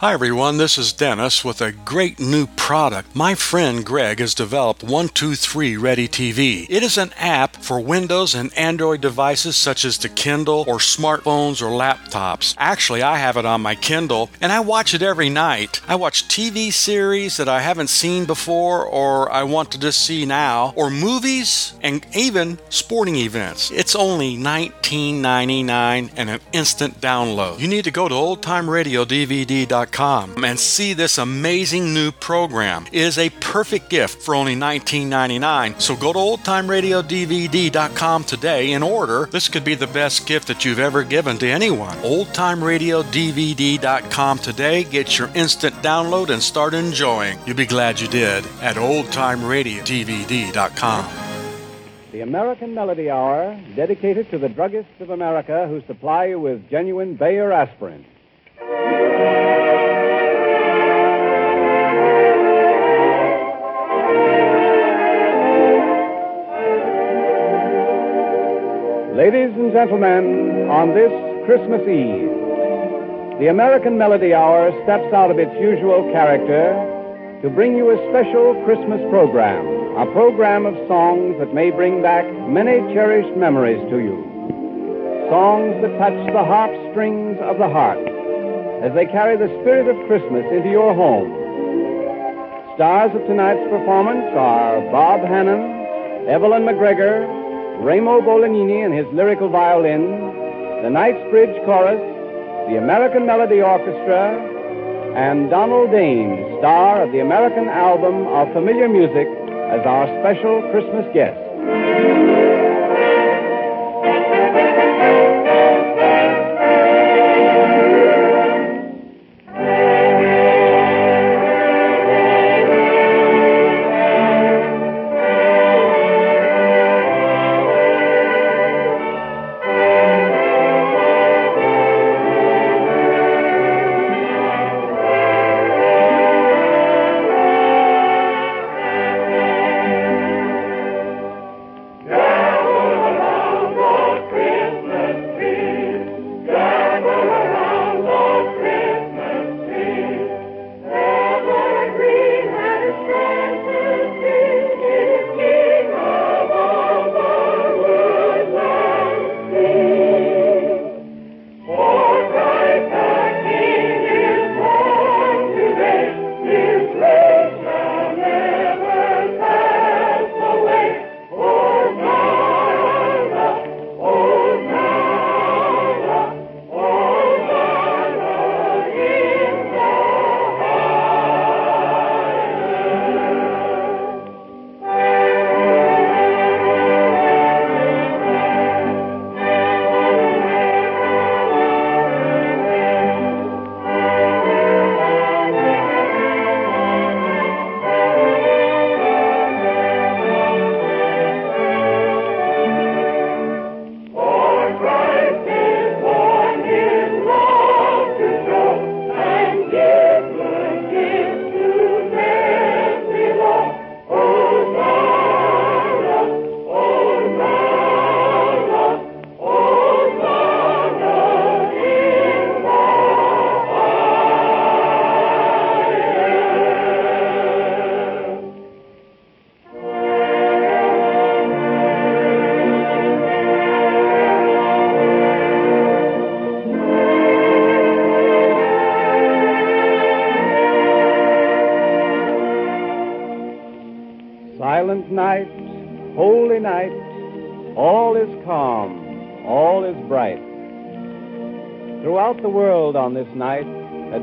Hi, everyone. This is Dennis with a great new product. My friend Greg has developed 123 Ready TV. It is an app for Windows and Android devices such as the Kindle or smartphones or laptops. Actually, I have it on my Kindle and I watch it every night. I watch TV series that I haven't seen before or I want to just see now, or movies and even sporting events. It's only $19.99 and an instant download. You need to go to oldtimeradiodvd.com and see this amazing new program. It is a perfect gift for only $19.99. So go to oldtimeradiodvd.com today and order. This could be the best gift that you've ever given to anyone. oldtimeradiodvd.com today. Get your instant download and start enjoying. You'll be glad you did at oldtimeradiodvd.com. The American Melody Hour, dedicated to the druggists of America who supply you with genuine Bayer aspirin. Ladies and gentlemen, on this Christmas Eve, the American Melody Hour steps out of its usual character to bring you a special Christmas program, a program of songs that may bring back many cherished memories to you. Songs that touch the heartstrings of the heart as they carry the spirit of Christmas into your home. Stars of tonight's performance are Bob Hannon, Evelyn McGregor, Remo Bolognini and his lyrical violin, the Knightsbridge Chorus, the American Melody Orchestra, and Donald Dame, star of the American album of familiar music, as our special Christmas guest.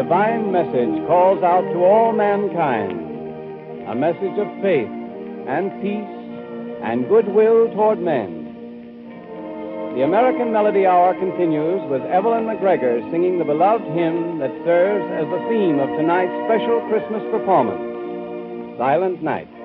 Divine message calls out to all mankind, a message of faith and peace and goodwill toward men. The American Melody Hour continues with Evelyn McGregor singing the beloved hymn that serves as the theme of tonight's special Christmas performance, Silent Night.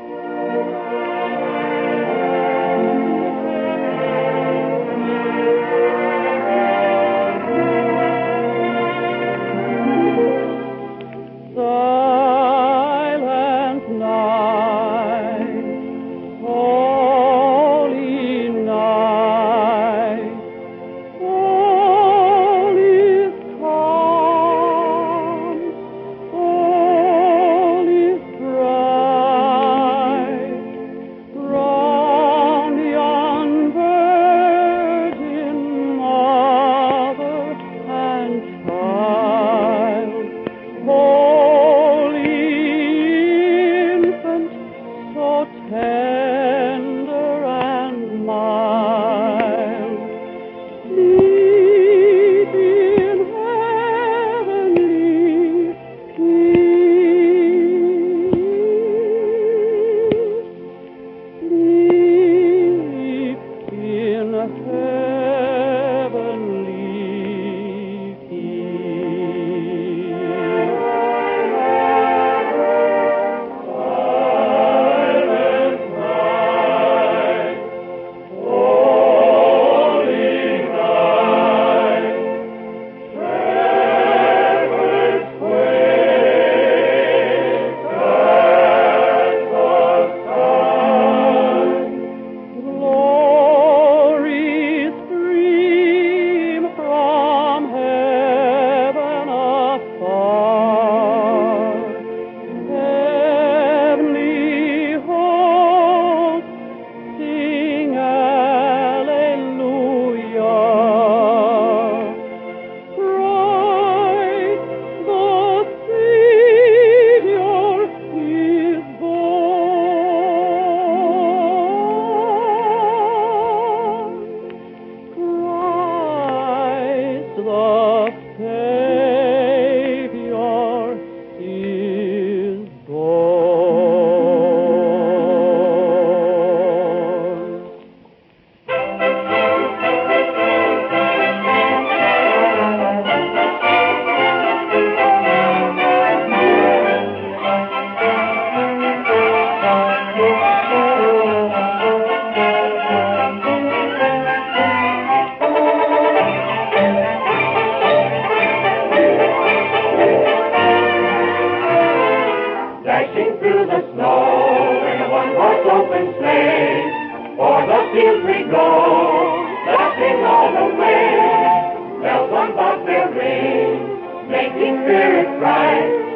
life.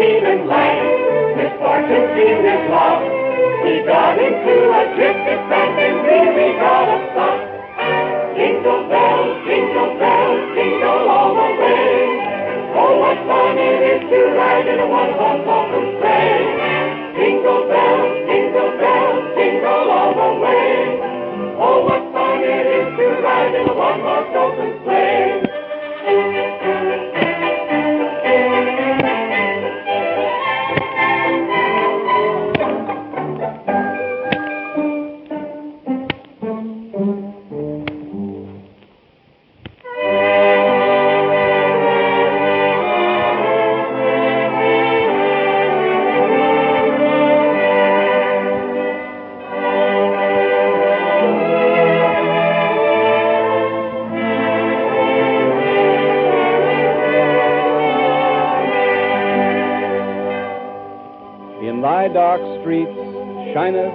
demon land, misfortune seemed his love. He got into a trip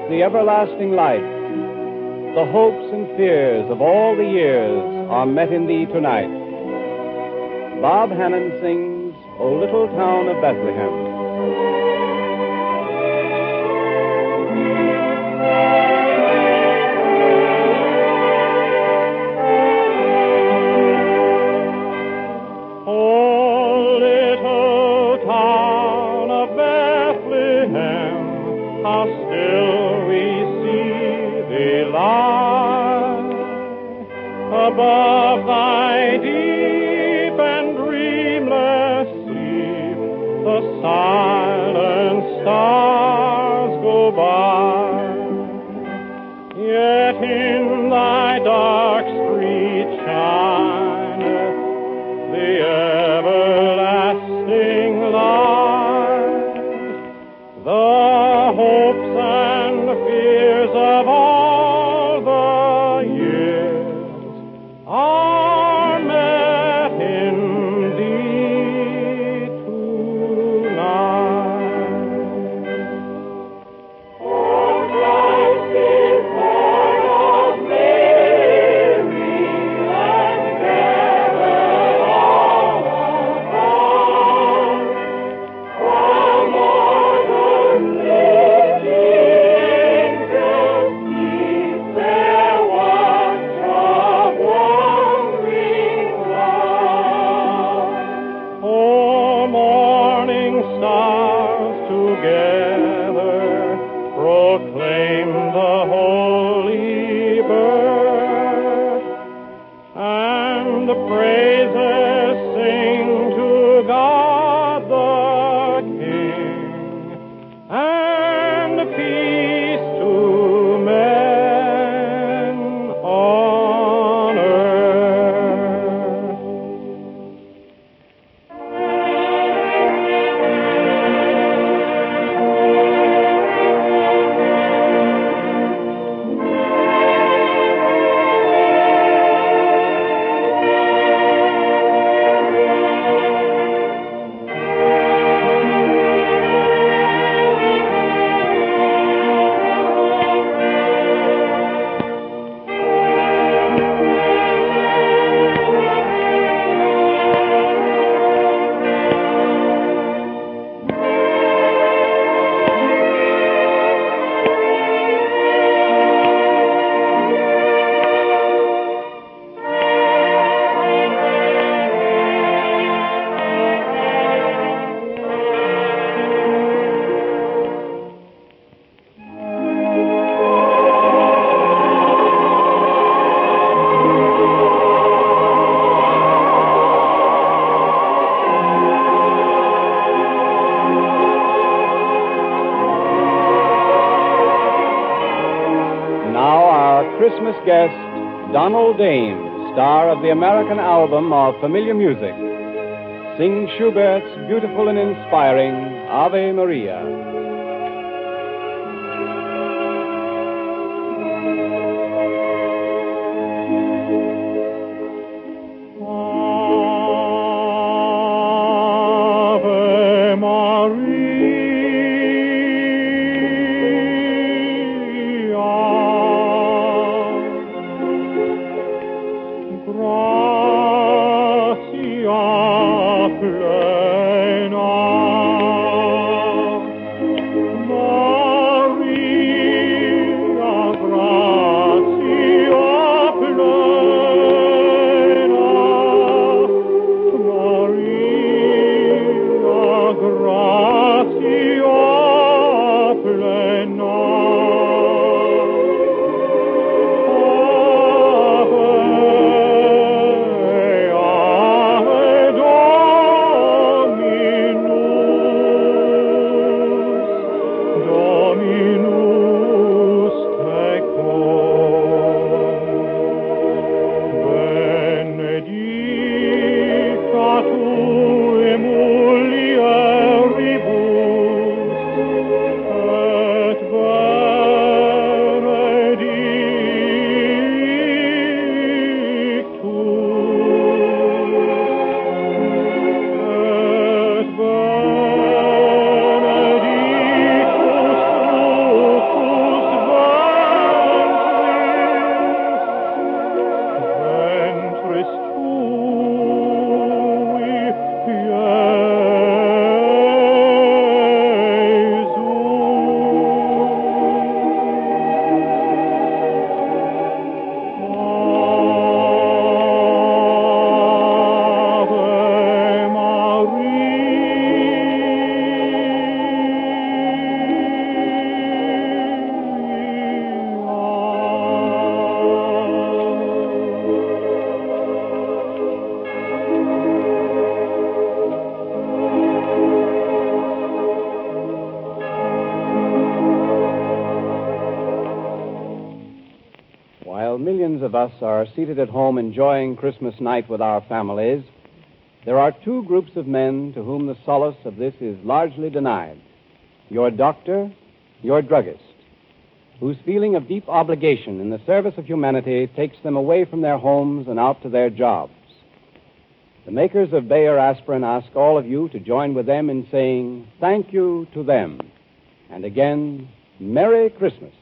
the everlasting life. The hopes and fears of all the years are met in thee tonight. Bob Hannon sings, O Little Town of Bethlehem. Donald Dame, star of the American album of familiar music, sings Schubert's beautiful and inspiring Ave Maria. Us are seated at home enjoying Christmas night with our families, there are two groups of men to whom the solace of this is largely denied your doctor, your druggist, whose feeling of deep obligation in the service of humanity takes them away from their homes and out to their jobs. The makers of Bayer aspirin ask all of you to join with them in saying thank you to them. And again, Merry Christmas.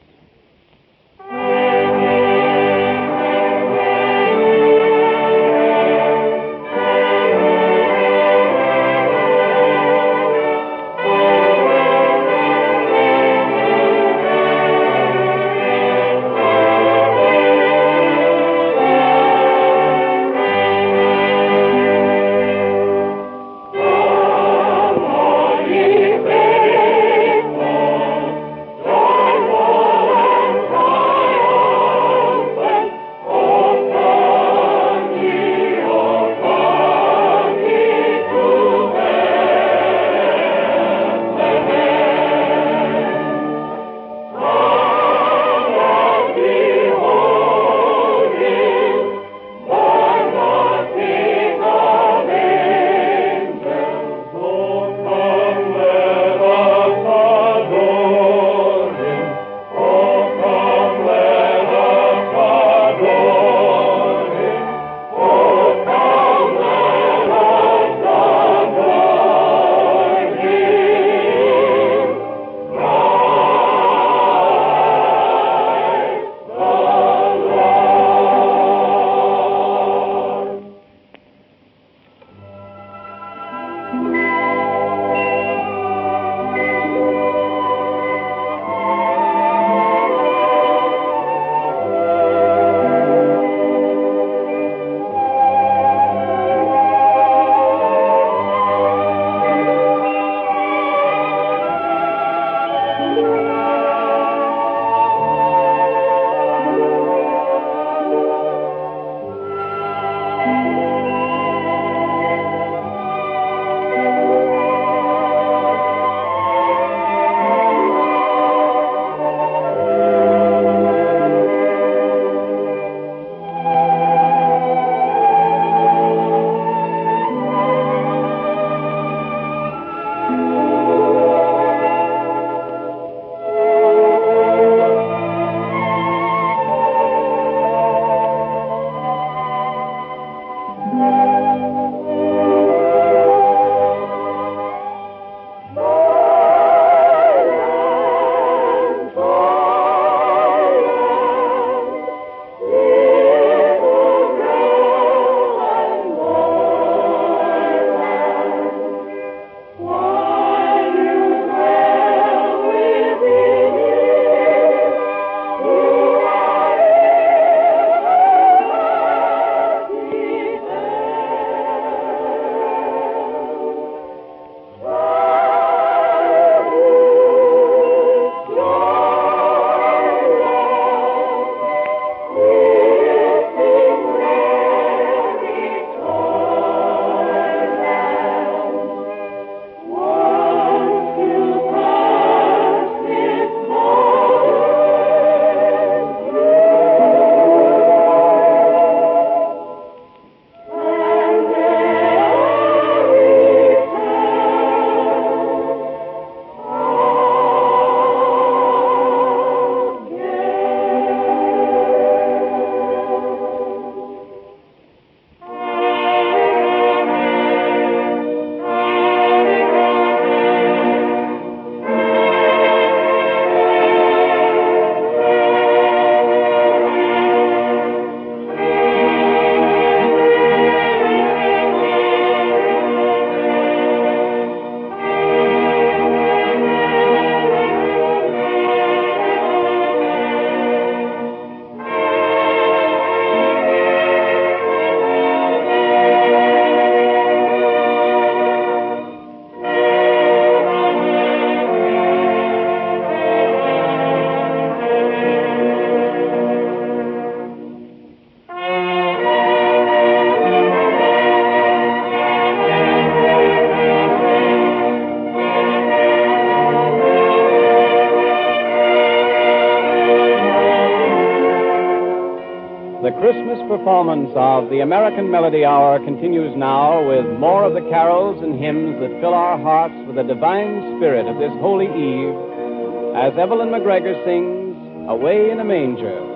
performance of the American Melody Hour continues now with more of the carols and hymns that fill our hearts with the divine spirit of this holy eve as Evelyn McGregor sings Away in a Manger.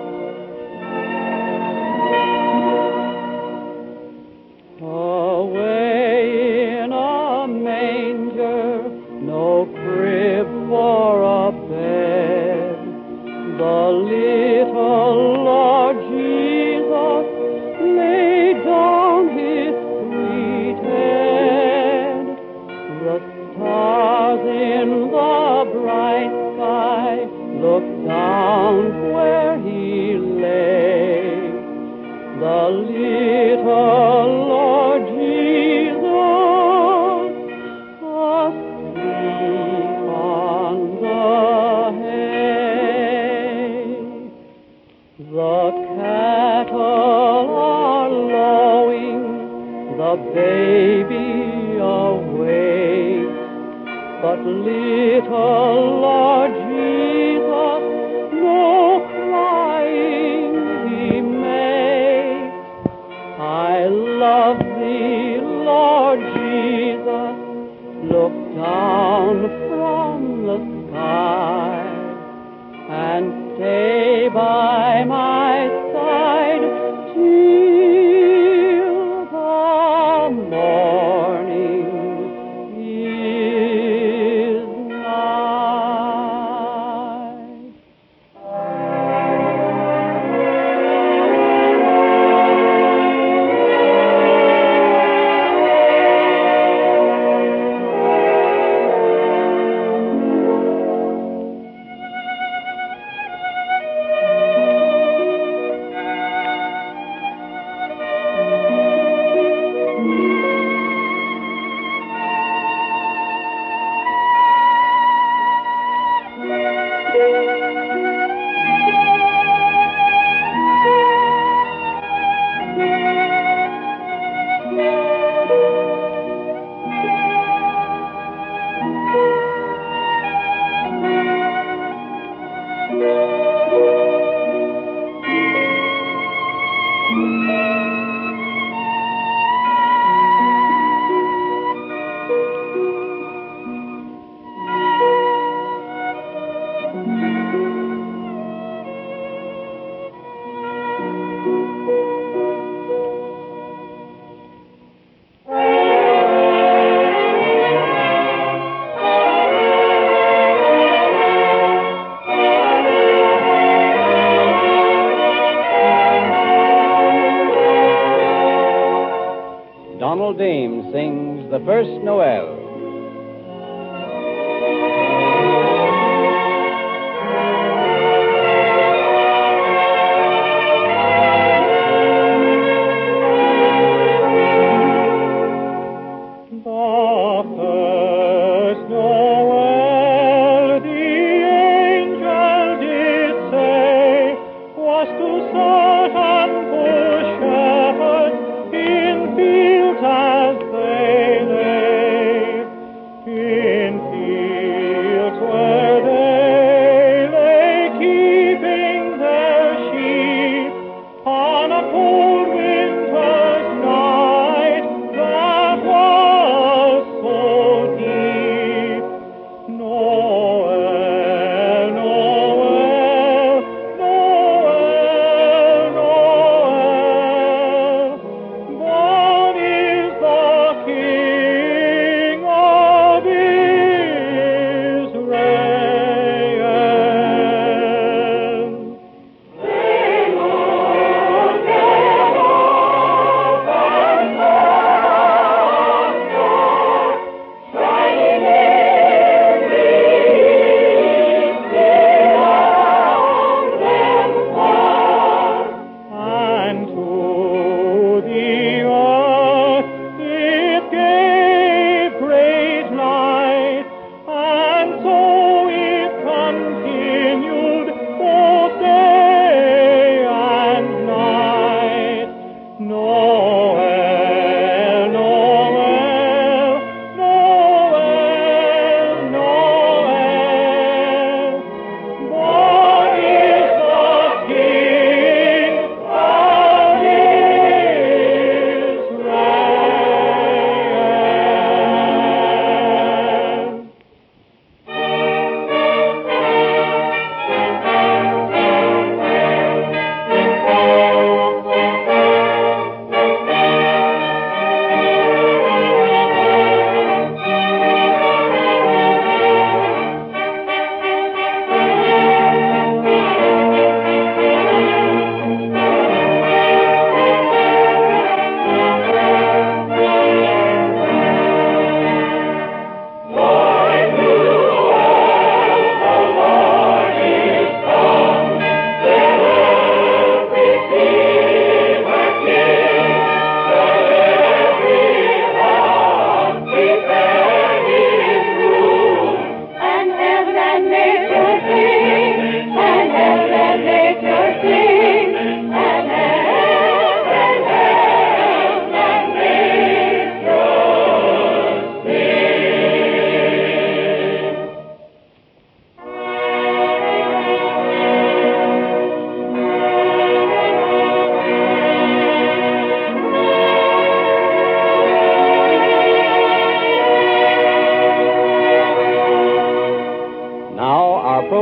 sings the first Noel.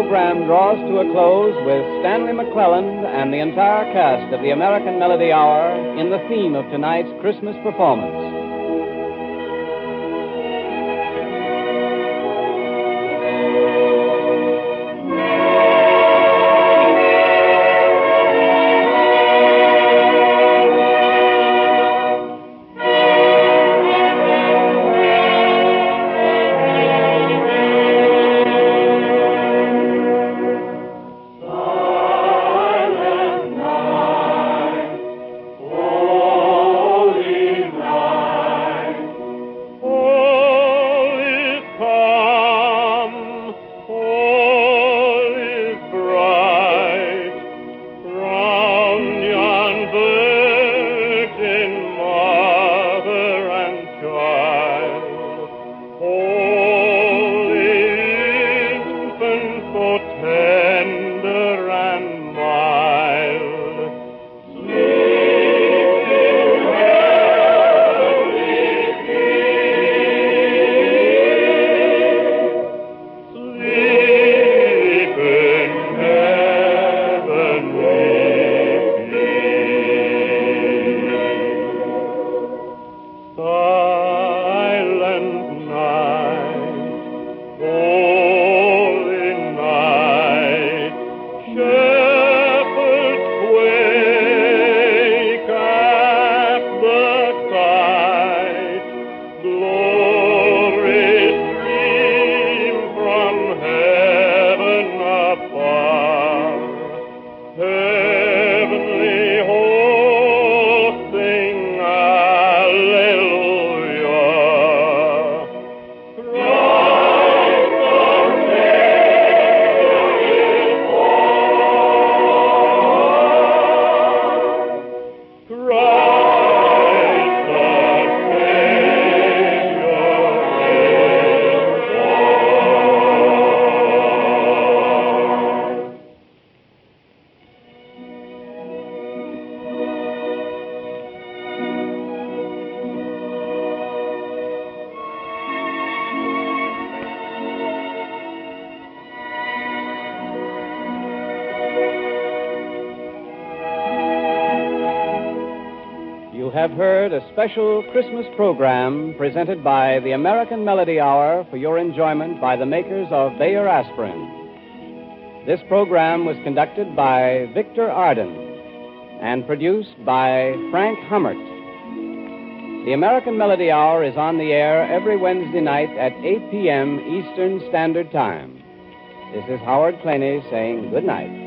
Draws to a close with Stanley McClelland and the entire cast of the American Melody Hour in the theme of tonight's Christmas performance. Special Christmas program presented by the American Melody Hour for your enjoyment by the makers of Bayer Aspirin. This program was conducted by Victor Arden and produced by Frank Hummert. The American Melody Hour is on the air every Wednesday night at 8 p.m. Eastern Standard Time. This is Howard Claney saying good night.